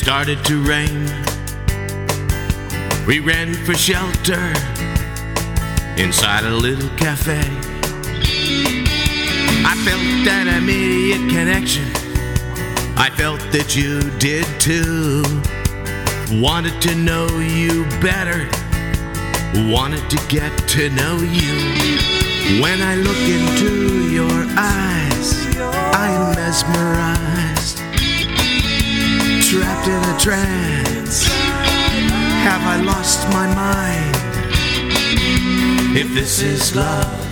started to rain. We ran for shelter inside a little cafe. I felt that immediate connection. I felt that you did too. Wanted to know you better. Wanted to get to know you. When I look into your eyes, I'm mesmerized trapped in a trance? Have I lost my mind? If this is love,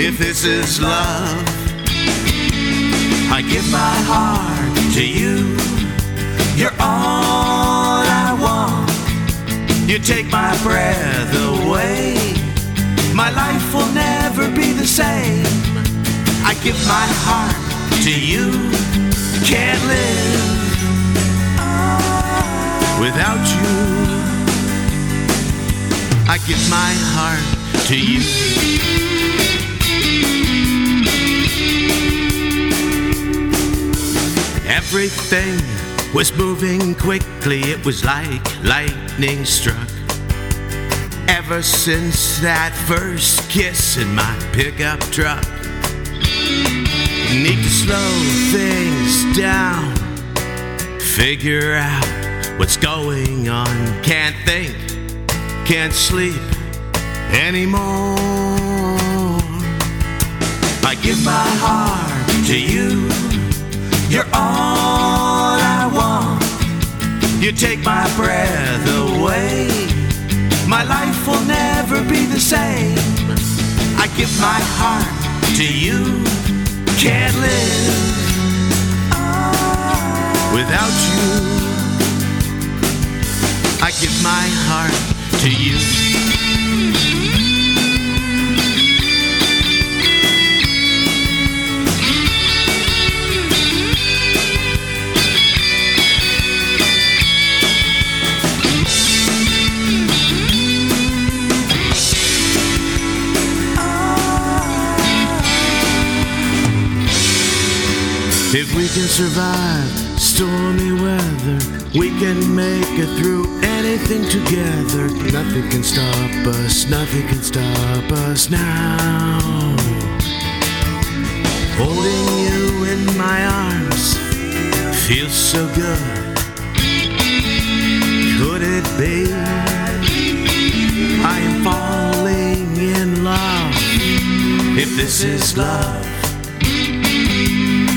if this is love, I give my heart to you. You're all I want. You take my breath away. My life will never be the same. I give my heart to you can't live without you. I give my heart to you. Everything was moving quickly, it was like lightning struck. Ever since that first kiss in my pickup truck. Need to slow things down, figure out what's going on. Can't think, can't sleep anymore. I give my heart to you, you're all I want. You take my breath away, my life will never be the same. I give my heart to you can't live without you. I give my heart to you. If we can survive stormy weather, we can make it through anything together. Nothing can stop us, nothing can stop us now. Holding you in my arms feels so good. Could it be I am falling in love? If this is love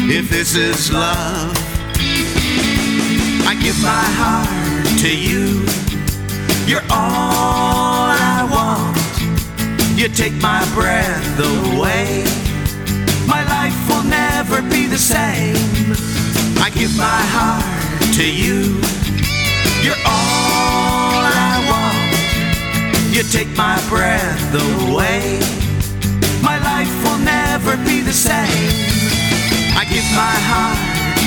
if this is love. I give my heart to you. You're all I want. You take my breath away. My life will never be the same. I give my heart to you. You're all I want. You take my breath away. My life will never be the same. I give my heart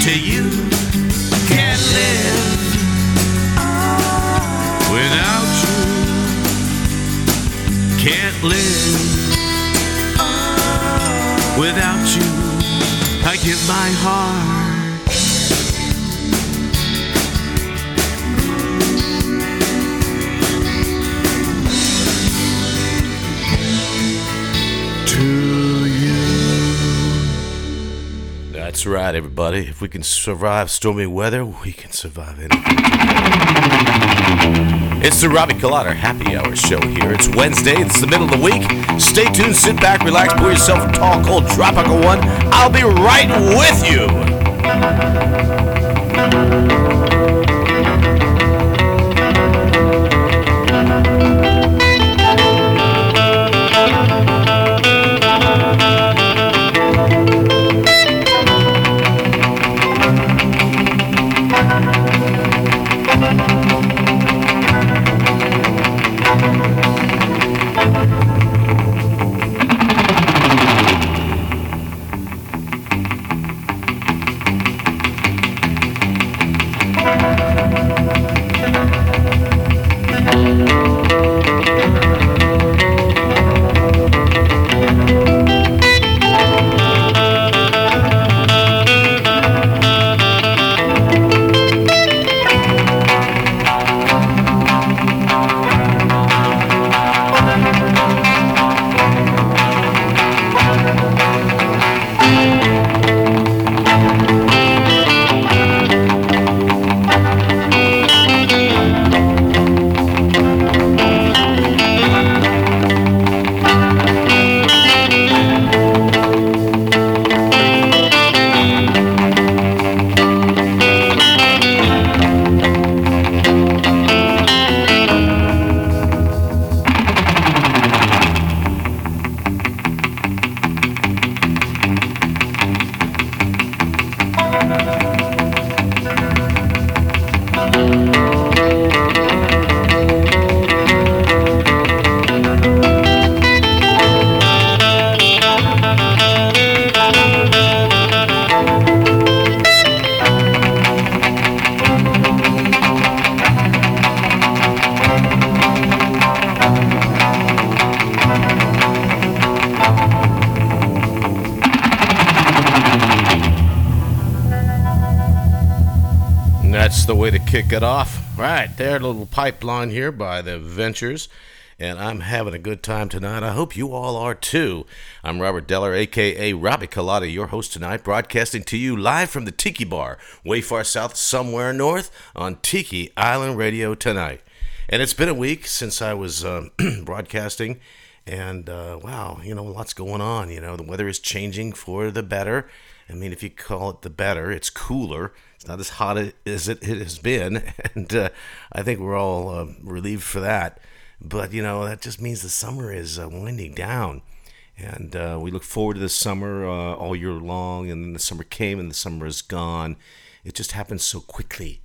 to you. Can't live without you. Can't live without you. I give my heart. That's right, everybody. If we can survive stormy weather, we can survive anything. It's the Robbie Colada Happy Hour show here. It's Wednesday. It's the middle of the week. Stay tuned, sit back, relax, pour yourself a tall, cold, tropical one. I'll be right with you. That's the way to kick it off. Right there, a little pipeline here by the Ventures. And I'm having a good time tonight. I hope you all are too. I'm Robert Deller, aka Robbie Colada, your host tonight, broadcasting to you live from the Tiki Bar, way far south, somewhere north, on Tiki Island Radio tonight. And it's been a week since I was um, broadcasting, and uh, wow, you know, lots going on. You know, the weather is changing for the better. I mean, if you call it the better, it's cooler. It's not as hot as it, has been, and uh, I think we're all uh, relieved for that. But you know, that just means the summer is uh, winding down, and uh, we look forward to the summer uh, all year long. And then the summer came, and the summer is gone. It just happens so quickly.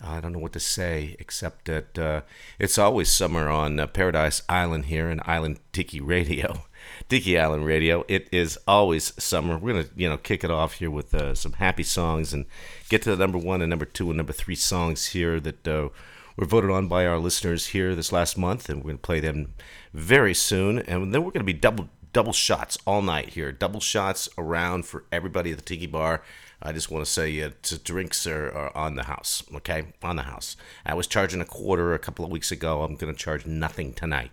I don't know what to say except that uh, it's always summer on Paradise Island here in Island Tiki Radio. Tiki Island Radio. It is always summer. We're gonna, you know, kick it off here with uh, some happy songs and get to the number one and number two and number three songs here that uh, were voted on by our listeners here this last month, and we're gonna play them very soon. And then we're gonna be double double shots all night here. Double shots around for everybody at the Tiki Bar. I just want to say uh, t- drinks are, are on the house, okay? On the house. I was charging a quarter a couple of weeks ago. I'm going to charge nothing tonight.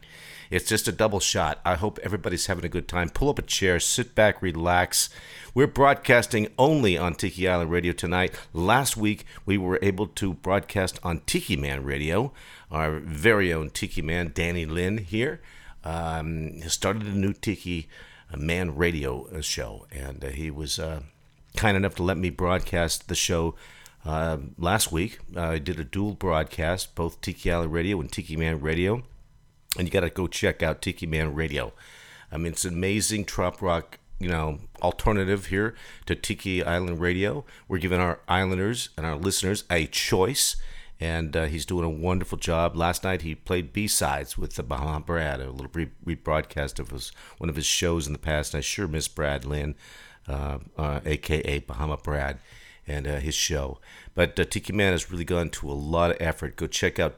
It's just a double shot. I hope everybody's having a good time. Pull up a chair, sit back, relax. We're broadcasting only on Tiki Island Radio tonight. Last week, we were able to broadcast on Tiki Man Radio. Our very own Tiki Man, Danny Lynn, here, um, started a new Tiki uh, Man radio uh, show, and uh, he was uh, kind enough to let me broadcast the show uh, last week. I did a dual broadcast, both Tiki Island Radio and Tiki Man Radio, and you got to go check out Tiki Man Radio. I mean, it's an amazing trop rock, you know, alternative here to Tiki Island Radio. We're giving our islanders and our listeners a choice, and uh, he's doing a wonderful job. Last night he played B sides with the Bahama Brad, a little re- rebroadcast of his one of his shows in the past. I sure miss Brad Lynn, uh, uh, aka Bahama Brad. And uh, his show. But uh, Tiki Man has really gone to a lot of effort. Go check out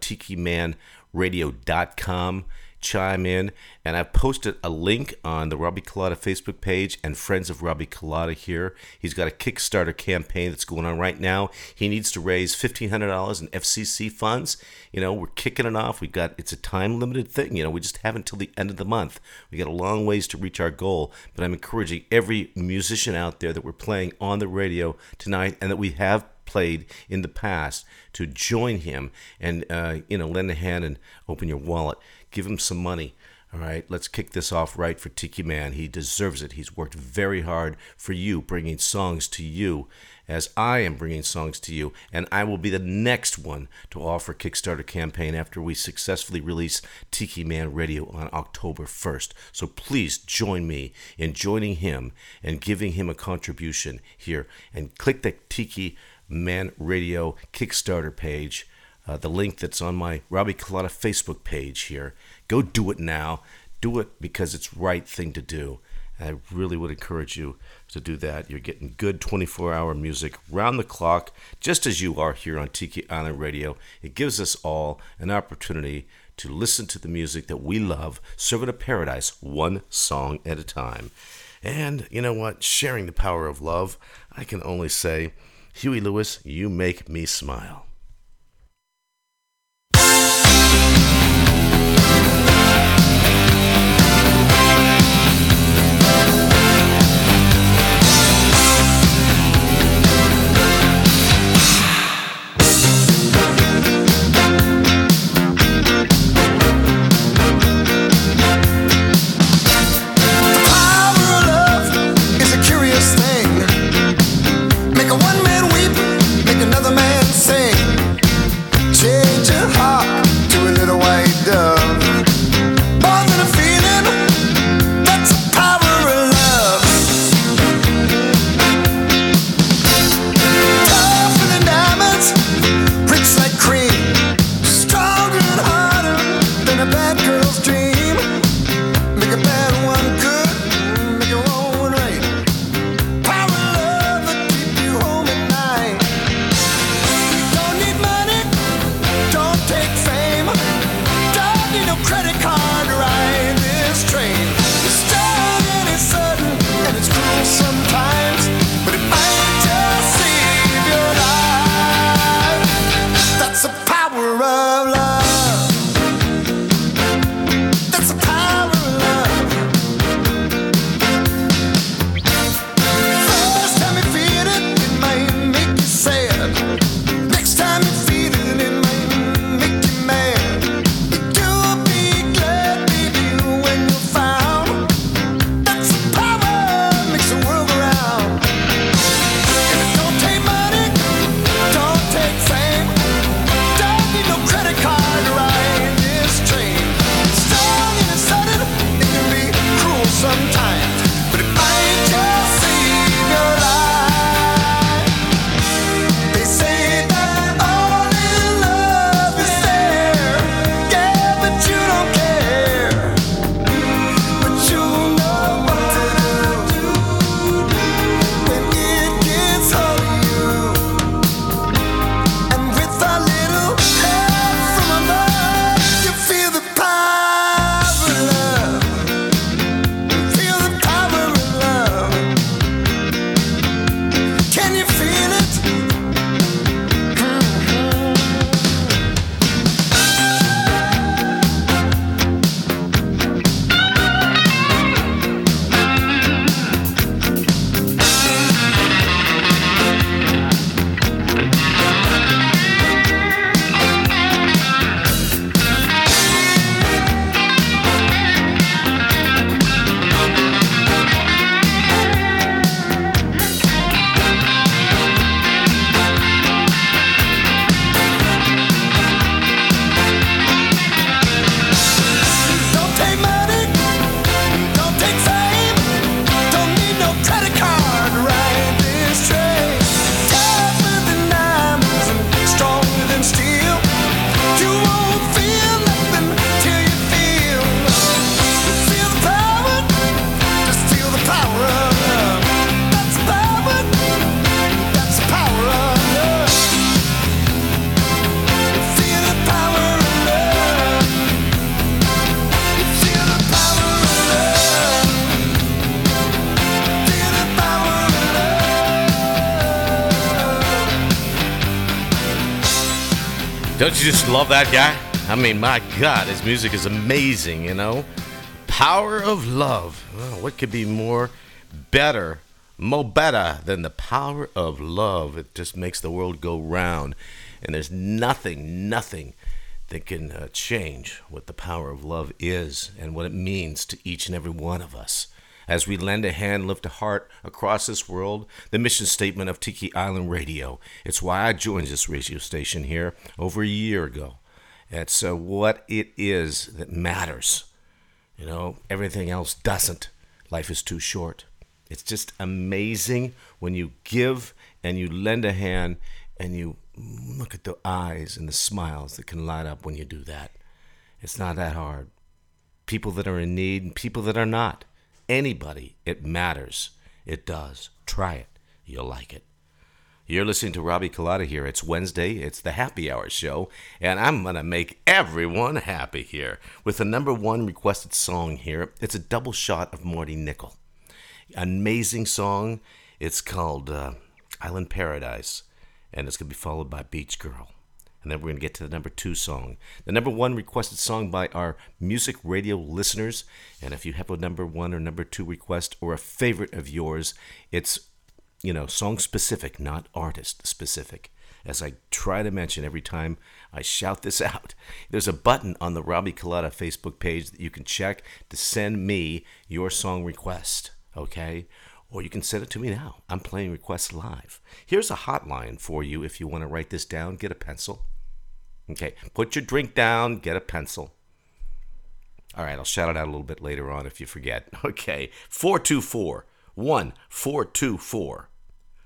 tikimanradio.com chime in. And I've posted a link on the Robbie Colada Facebook page and Friends of Robbie Colada here. He's got a Kickstarter campaign that's going on right now. He needs to raise $1,500 in FCC funds. You know, we're kicking it off. We've got it's a time limited thing. You know, we just have until the end of the month. We got a long ways to reach our goal. But I'm encouraging every musician out there that we're playing on the radio tonight and that we have played in the past to join him and uh, you know lend a hand and open your wallet. Give him some money all right? Let's kick this off right for tiki man. He deserves it. He's worked very hard for you bringing songs to you as I am bringing songs to you, and I will be the next one to offer Kickstarter campaign after we successfully release Tiki Man Radio on October 1st. So please join me in joining him and giving him a contribution here, and click the Tiki Man Radio Kickstarter page, uh, the link that's on my Robbie Colada Facebook page here. Go do it now. Do it because it's right thing to do. I really would encourage you to do that. You're getting good 24 hour music round the clock, just as you are here on Tiki Island Radio. It gives us all an opportunity to listen to the music that we love, serving a paradise one song at a time. And you know what? Sharing the power of love, I can only say Huey Lewis, you make me smile. Just love that guy? I mean, my God, his music is amazing, you know? Power of love. Well, what could be more better, more better than the power of love? It just makes the world go round. And there's nothing, nothing that can uh, change what the power of love is and what it means to each and every one of us. As we lend a hand, lift a heart across this world, the mission statement of Tiki Island Radio. It's why I joined this radio station here over a year ago. It's uh, what it is that matters. You know, everything else doesn't. Life is too short. It's just amazing when you give and you lend a hand and you look at the eyes and the smiles that can light up when you do that. It's not that hard. People that are in need and people that are not anybody, it matters. It does. Try it. You'll like it. You're listening to Robbie Colada here. It's Wednesday. It's the Happy Hour show, and I'm going to make everyone happy here with the number one requested song here. It's a double shot of Marty Nickel. Amazing song. It's called uh, Island Paradise, and it's going to be followed by Beach Girl. And then we're going to get to the number two song. The number one requested song by our music radio listeners. And if you have a number one or number two request or a favorite of yours, it's, you know, song specific, not artist specific. As I try to mention every time I shout this out, there's a button on the Robbie Colada Facebook page that you can check to send me your song request. Okay? or you can send it to me now. I'm playing requests live. Here's a hotline for you if you want to write this down. Get a pencil. Okay, put your drink down, get a pencil. All right, I'll shout it out a little bit later on if you forget. Okay, 424 1424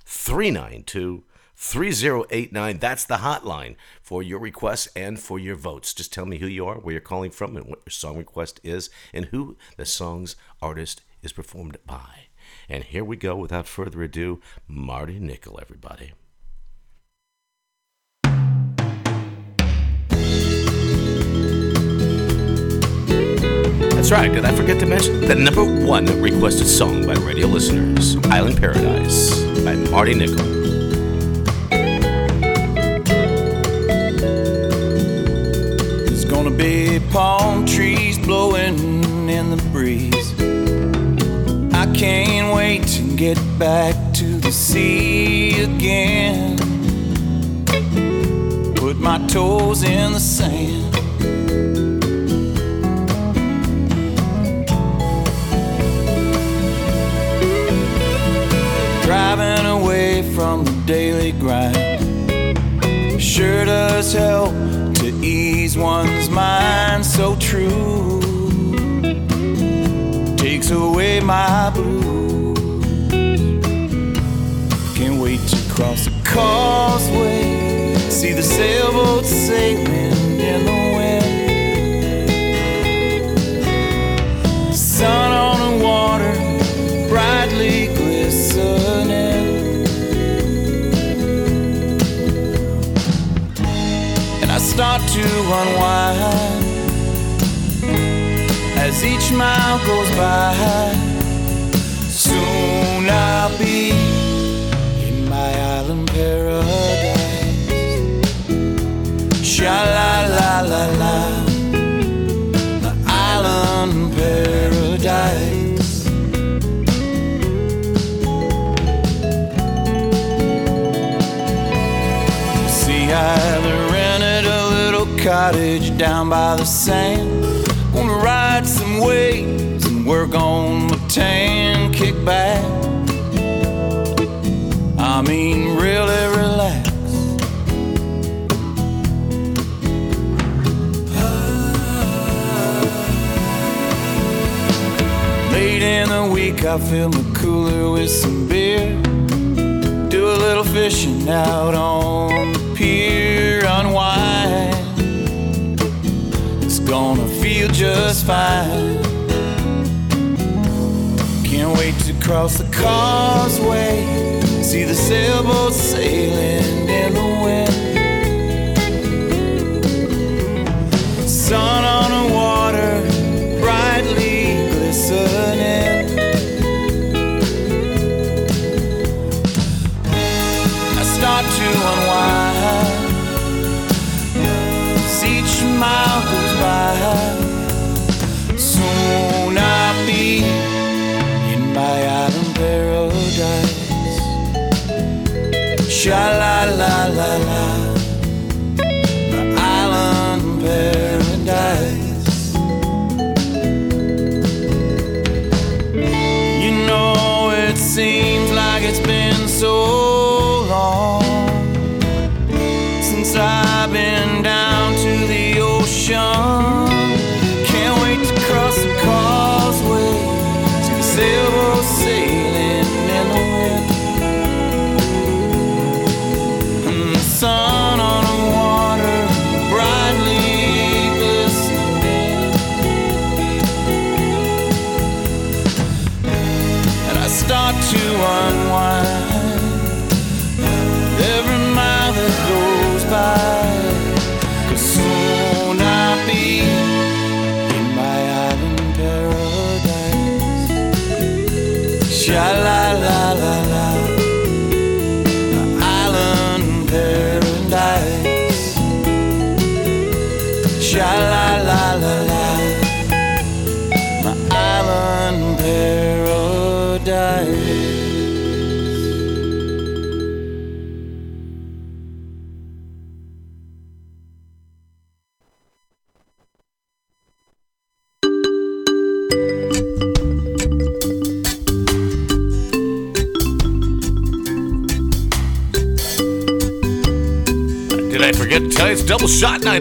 392 3089. That's the hotline for your requests and for your votes. Just tell me who you are, where you're calling from, and what your song request is, and who the song's artist is performed by. And here we go, without further ado, Marty Nickel, everybody. That's right, did I forget to mention the number one requested song by radio listeners, Island Paradise by Marty. There's gonna be palm trees blowing in the breeze. I can't wait to get back to the sea again. Put my toes in the sand. From the daily grind. Sure does help to ease one's mind so true. Takes away my blues. Can't wait to cross the causeway, see the sailboats sailing to unwind as each mile goes by. Soon I'll be in my island paradise. Sha la la la la, cottage down by the sand. Gonna ride some waves and work on my tan, kick back. I mean, really relax. Late in the week, I fill my cooler with some beer. Do a little fishing out on the pier, gonna feel just fine. Can't wait to cross the causeway, see the sailboats sailing in the wind. Sun on the water, brightly glistening. I start to Sha la la la la.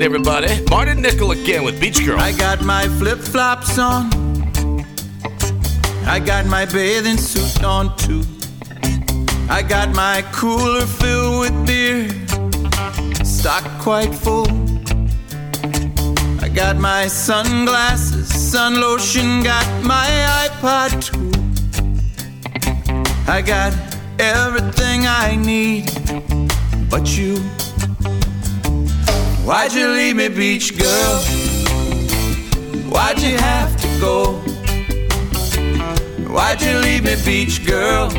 Everybody? Martin Nickel again with Beach Girl. I got my flip flops on. I got my bathing suit on too. I got my cooler filled with beer, stocked quite full. I got my sunglasses, sun lotion, got my iPod too. I got everything I need, but you. Why'd you leave me, beach girl? Why'd you have to go? Why'd you leave me, beach girl?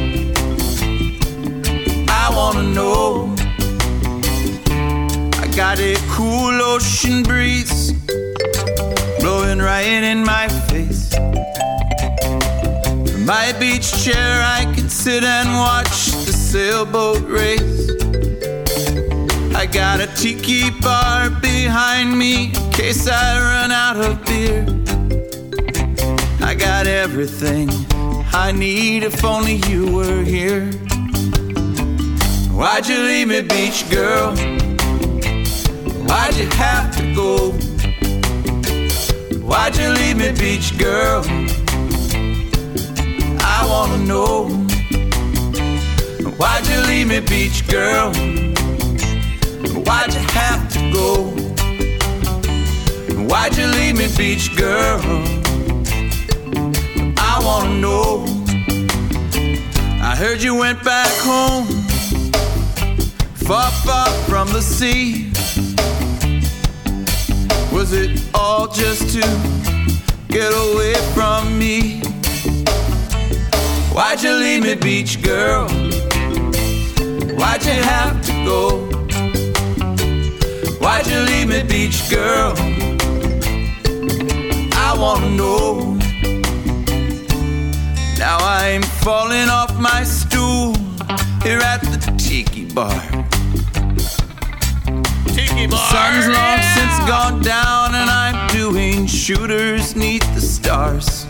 I wanna know. I got a cool ocean breeze blowing right in my face. From my beach chair, I can sit and watch the sailboat race. I got a tiki bar behind me in case I run out of beer. I got everything I need if only you were here. Why'd you leave me, beach girl? Why'd you have to go? Why'd you leave me, beach girl? I wanna know. Why'd you leave me, beach girl? Why'd you have to go? Why'd you leave me, beach girl? I wanna know. I heard you went back home, far, far from the sea. Was it all just to get away from me? Why'd you leave me, beach girl? Why'd you have to go? Why'd you leave me, beach girl? I wanna know. Now I'm falling off my stool here at the tiki bar. Tiki bar. Sun's long since gone down, and I'm doing shooters neath the stars.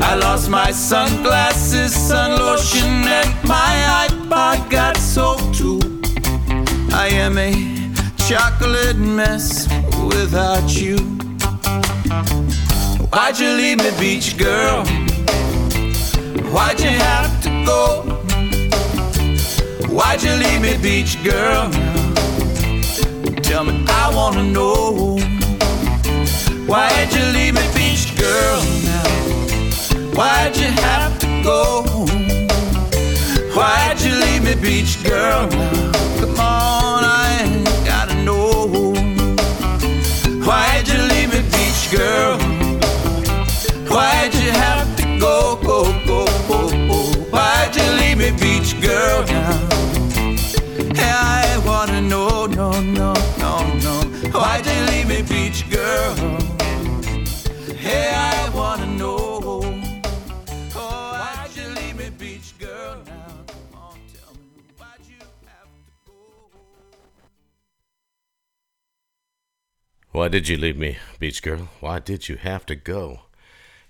I lost my sunglasses, sun lotion, and my iPod got soaked too. I am a chocolate mess without you. Why'd you leave me, beach girl? Why'd you have to go? Why'd you leave me, beach girl? Tell me, I wanna know. Why'd you leave me, beach girl? Now, why'd you have to go? Why'd you leave me, beach girl? Now, girl? Why'd you have to go, go, go, go, go? Why'd you leave me, beach girl? Why did you leave me, Beach Girl? Why did you have to go?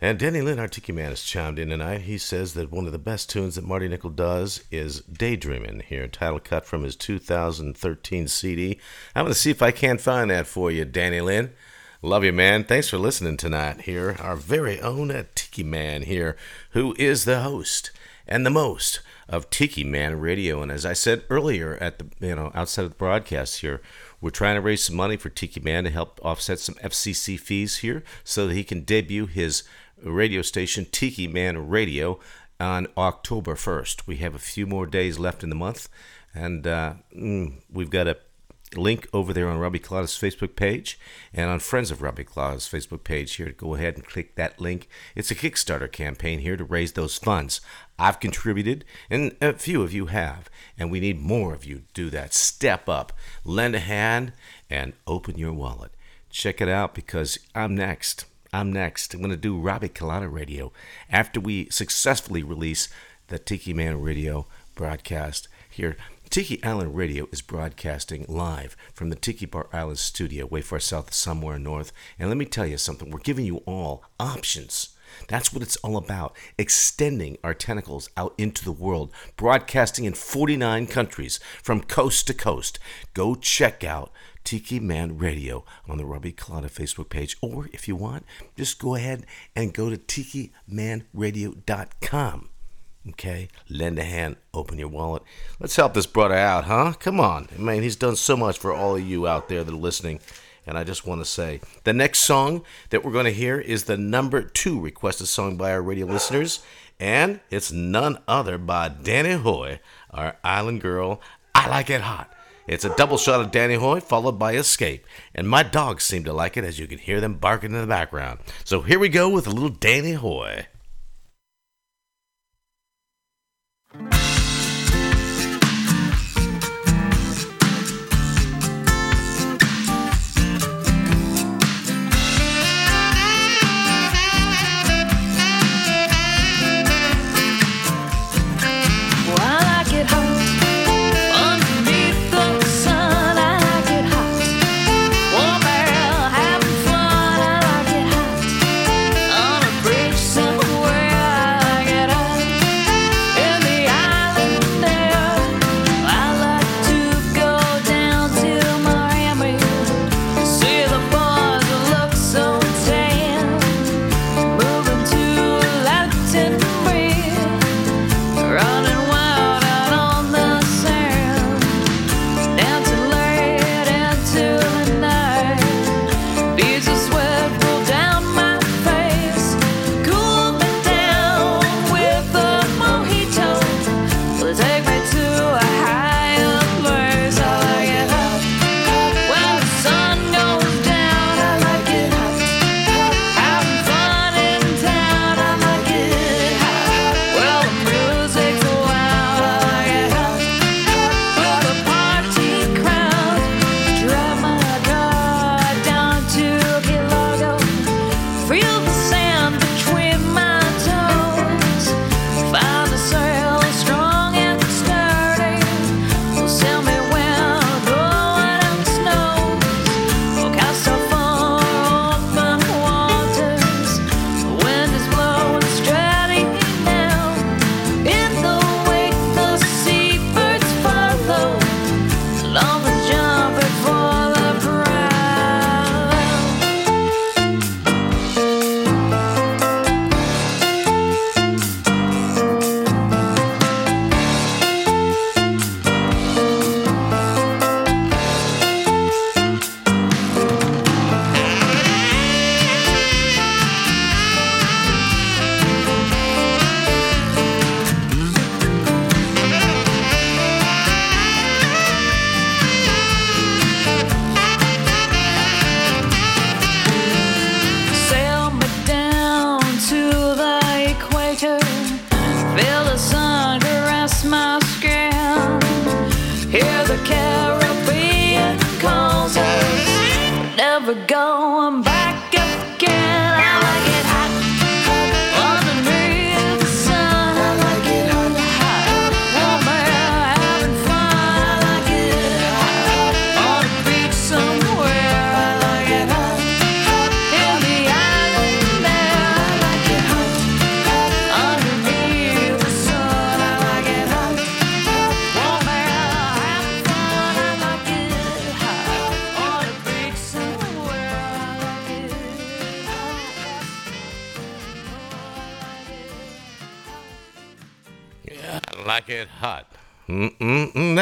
And Danny Lynn, our Tiki Man, has chimed in tonight. He says that one of the best tunes that Marty Nickel does is Daydreamin' here, title cut from his 2013 CD. I'm going to see if I can't find that for you, Danny Lynn. Love you, man. Thanks for listening tonight here. Our very own uh, Tiki Man here, who is the host and the most of Tiki Man Radio. And as I said earlier at the, you know, outside of the broadcast here, we're trying to raise some money for Tiki Man to help offset some FCC fees here so that he can debut his radio station, Tiki Man Radio, on October 1st. We have a few more days left in the month, and uh, mm, we've got a link over there on Robbie Colada's Facebook page and on Friends of Robbie Colada's Facebook page here. To go ahead and click that link. It's a Kickstarter campaign here to raise those funds. I've contributed, and a few of you have, and we need more of you to do that. Step up, lend a hand, and open your wallet. Check it out because I'm next. I'm next. I'm going to do Robbie Colada Radio after we successfully release the Tiki Man Radio broadcast here. Tiki Island Radio is broadcasting live from the Tiki Bar Island studio, way far south, somewhere north. And let me tell you something, we're giving you all options that's what it's all about extending our tentacles out into the world, broadcasting in 49 countries from coast to coast. Go check out Tiki Man Radio on the Robbie Colada Facebook page, or if you want, just go ahead and go to tikimanradio.com. Okay, lend a hand, open your wallet. Let's help this brother out, huh? Come on. Man, he's done so much for all of you out there that are listening. And I just want to say the next song that we're going to hear is the number two requested song by our radio listeners, and it's none other by Danny Hoy, our island girl. I like it hot. It's a double shot of Danny Hoy followed by Escape, and my dogs seem to like it as you can hear them barking in the background. So here we go with a little Danny Hoy.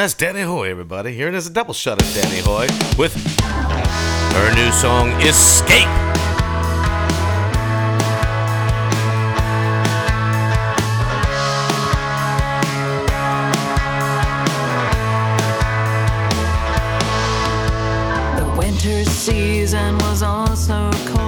that's Danny Hoy, everybody. Here it is a double shot of Danny Hoy with her new song, Escape. The winter season was also cold.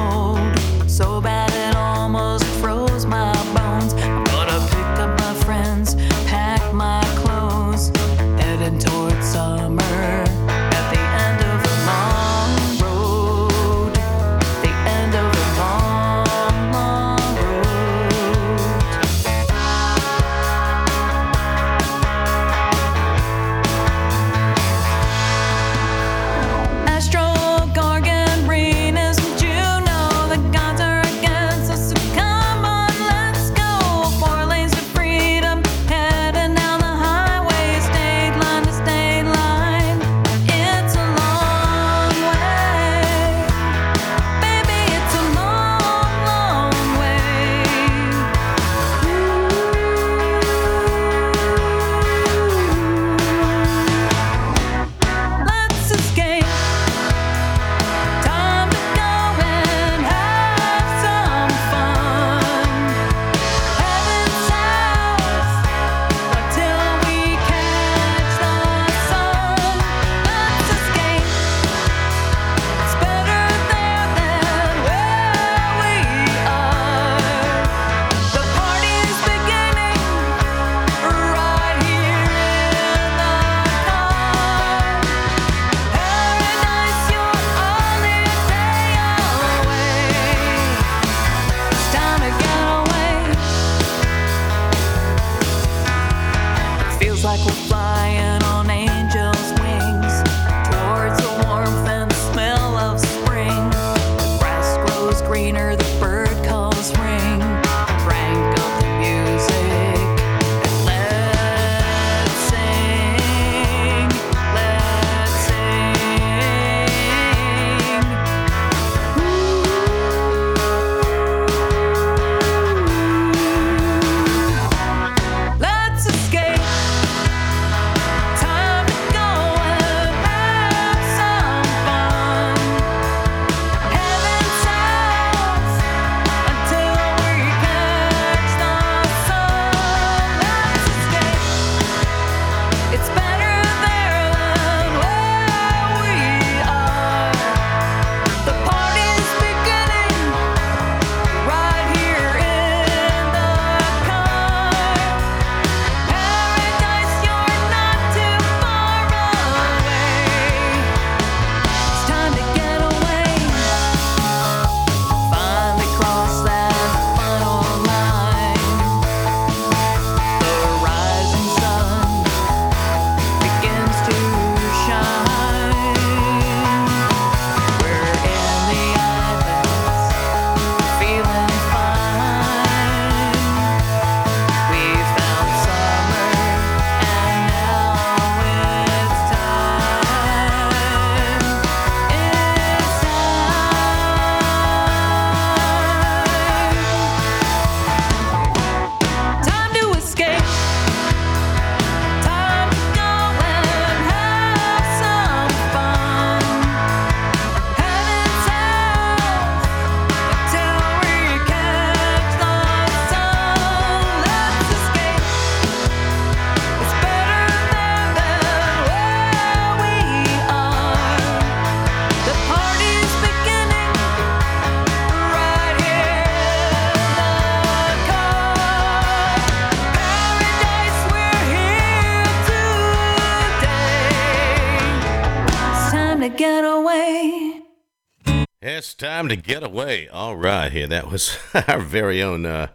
Time to get away. All right, here. That was our very own, uh,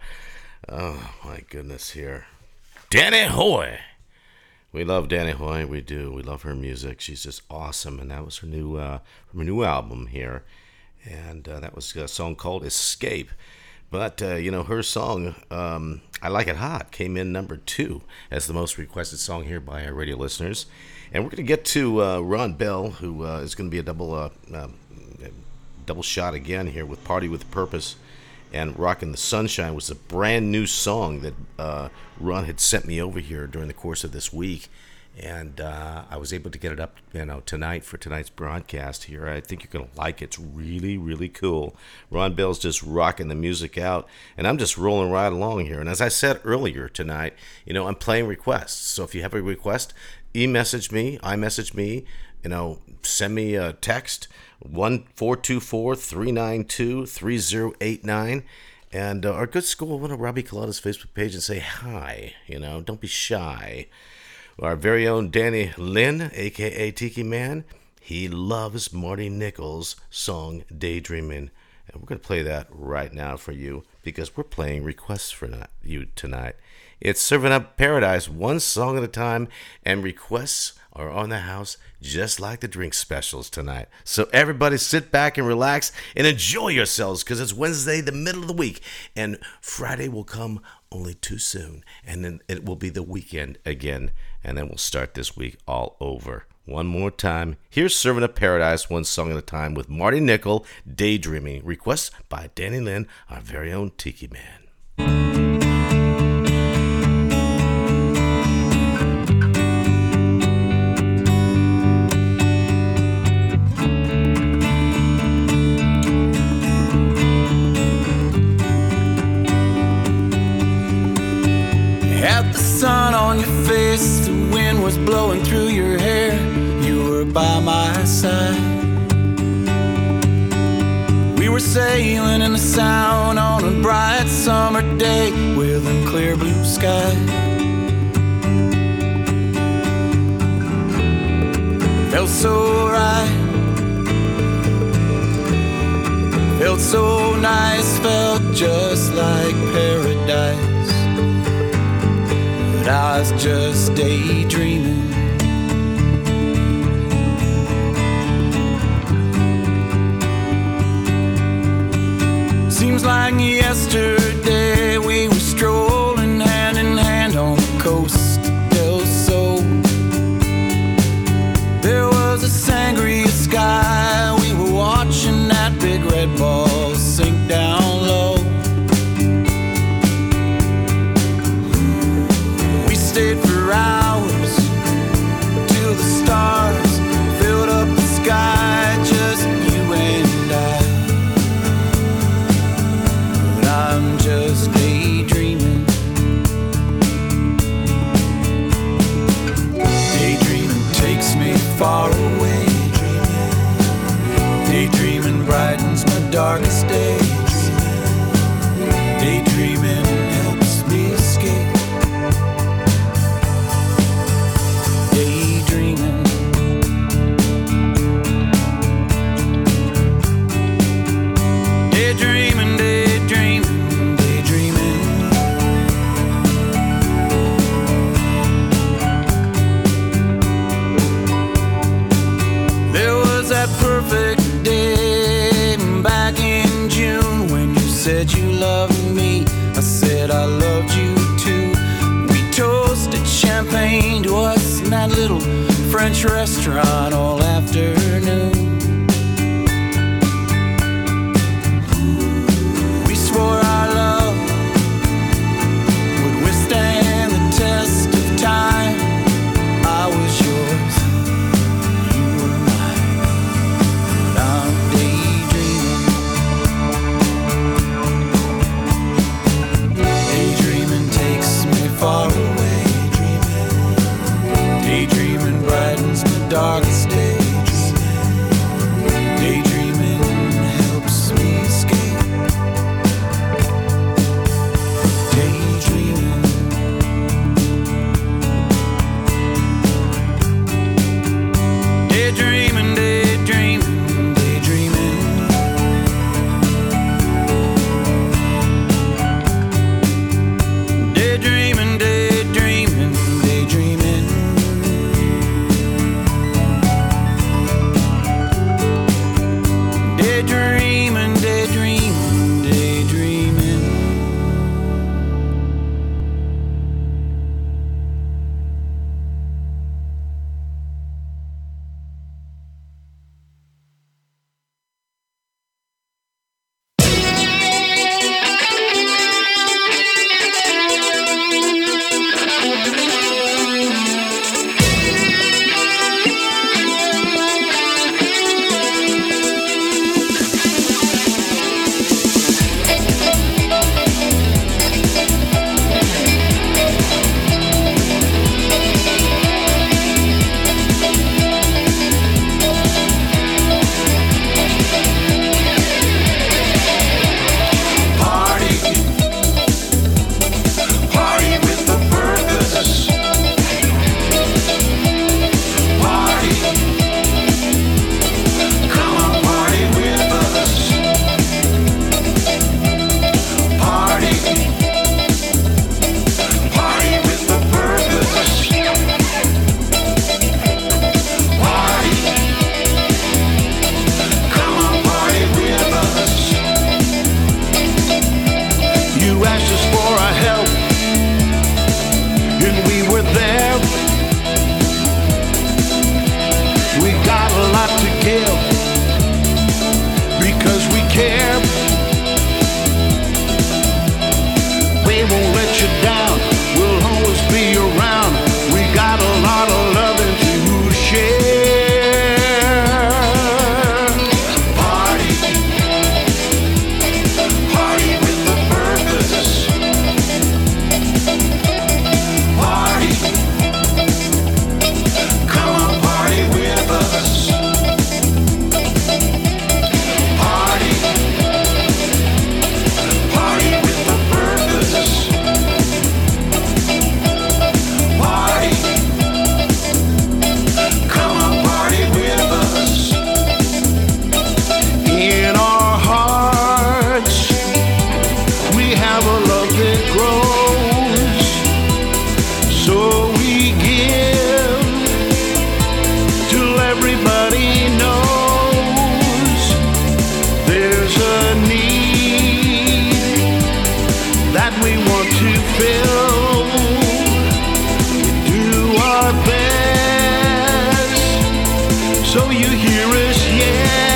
oh my goodness, here. Danny Hoy. We love Danny Hoy. We do. We love her music. She's just awesome. And that was her new, uh, her new album here. And uh, that was a song called Escape. But, uh, you know, her song, um, I Like It Hot, came in number two as the most requested song here by our radio listeners. And we're going to get to uh, Ron Bell, who uh, is going to be a double uh, um, double shot again here with Party with Purpose and Rockin' the Sunshine was a brand new song that uh, Ron had sent me over here during the course of this week. And uh, I was able to get it up, you know, tonight for tonight's broadcast here. I think you're gonna like it. It's really, really cool. Ron Bell's just rocking the music out, and I'm just rolling right along here. And as I said earlier tonight, you know, I'm playing requests. So if you have a request, e-message me, I message me, you know, send me a text one four two four three nine two three zero eight nine. And uh, our good school went to Robbie Colada's Facebook page and say hi. You know, don't be shy. Our very own Danny Lynn, aka Tiki Man, he loves Marty Nichols' song Daydreaming. And we're going to play that right now for you because we're playing requests for you tonight. It's Serving Up Paradise, one song at a time, and requests are on the house just like the drink specials tonight. So everybody sit back and relax and enjoy yourselves because it's Wednesday, the middle of the week, and Friday will come only too soon, and then it will be the weekend again, and then we'll start this week all over. One more time. Here's Serving Up Paradise, one song at a time with Marty Nickel, Daydreaming. Request by Danny Lynn, our very own Tiki Man. My side. We were sailing in the sound on a bright summer day with a clear blue sky. Felt so right. Felt so nice, felt just like paradise. But I was just daydreaming. Seems like yesterday So you hear us, yeah.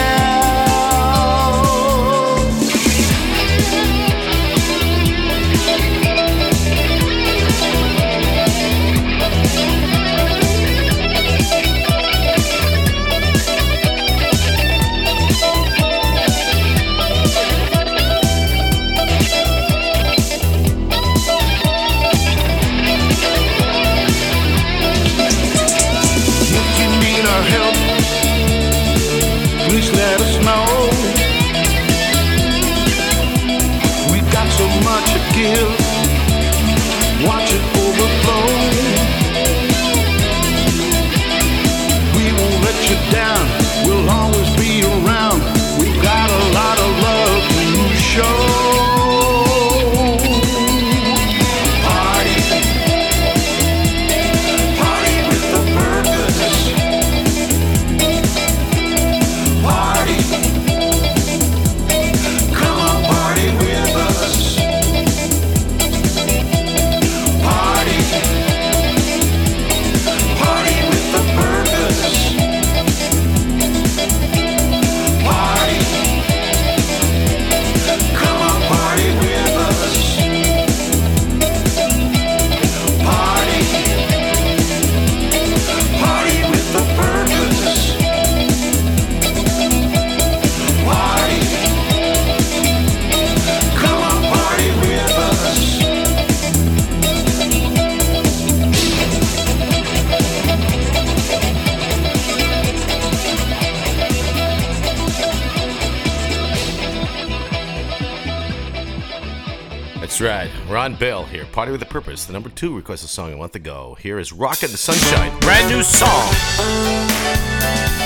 right, Ron Bell here. Party with a Purpose. The number two request a song a month ago. Here is Rockin' the Sunshine, brand new song.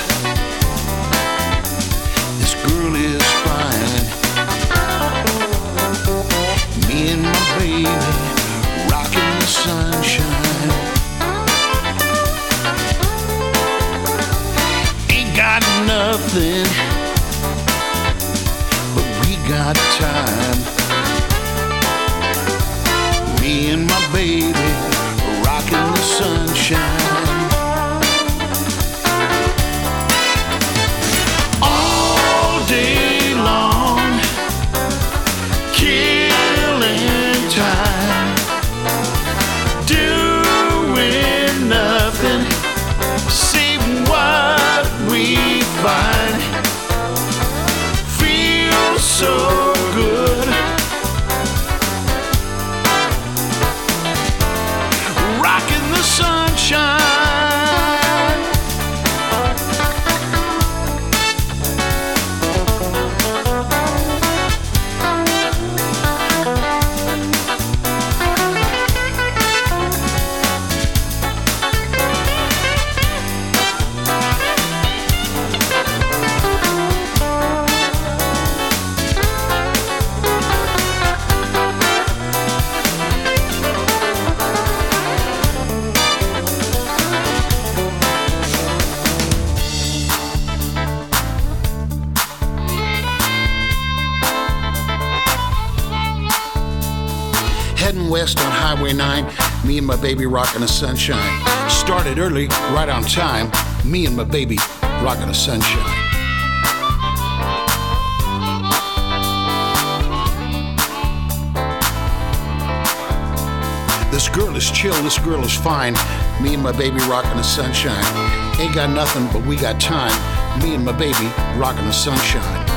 Yeah. Baby rocking the sunshine. Started early, right on time, me and my baby rocking the sunshine. This girl is chill, this girl is fine. Me and my baby rocking the sunshine. Ain't got nothing, but we got time. Me and my baby rocking the sunshine.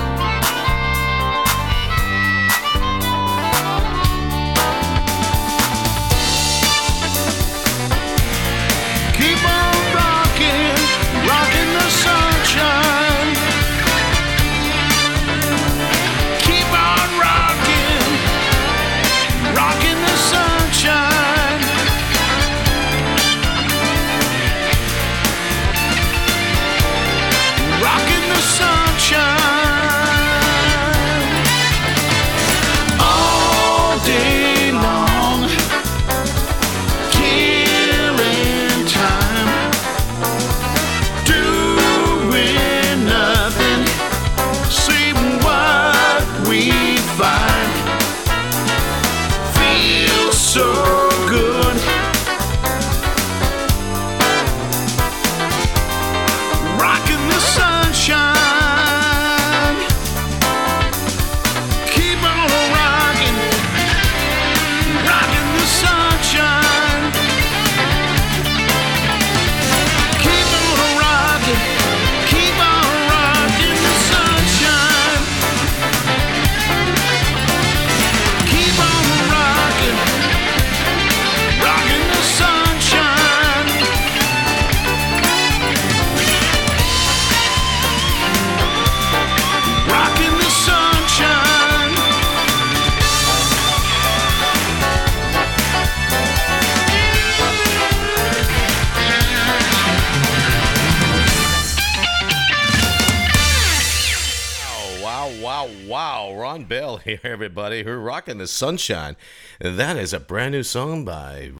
here, everybody. We're rocking the sunshine. That is a brand new song by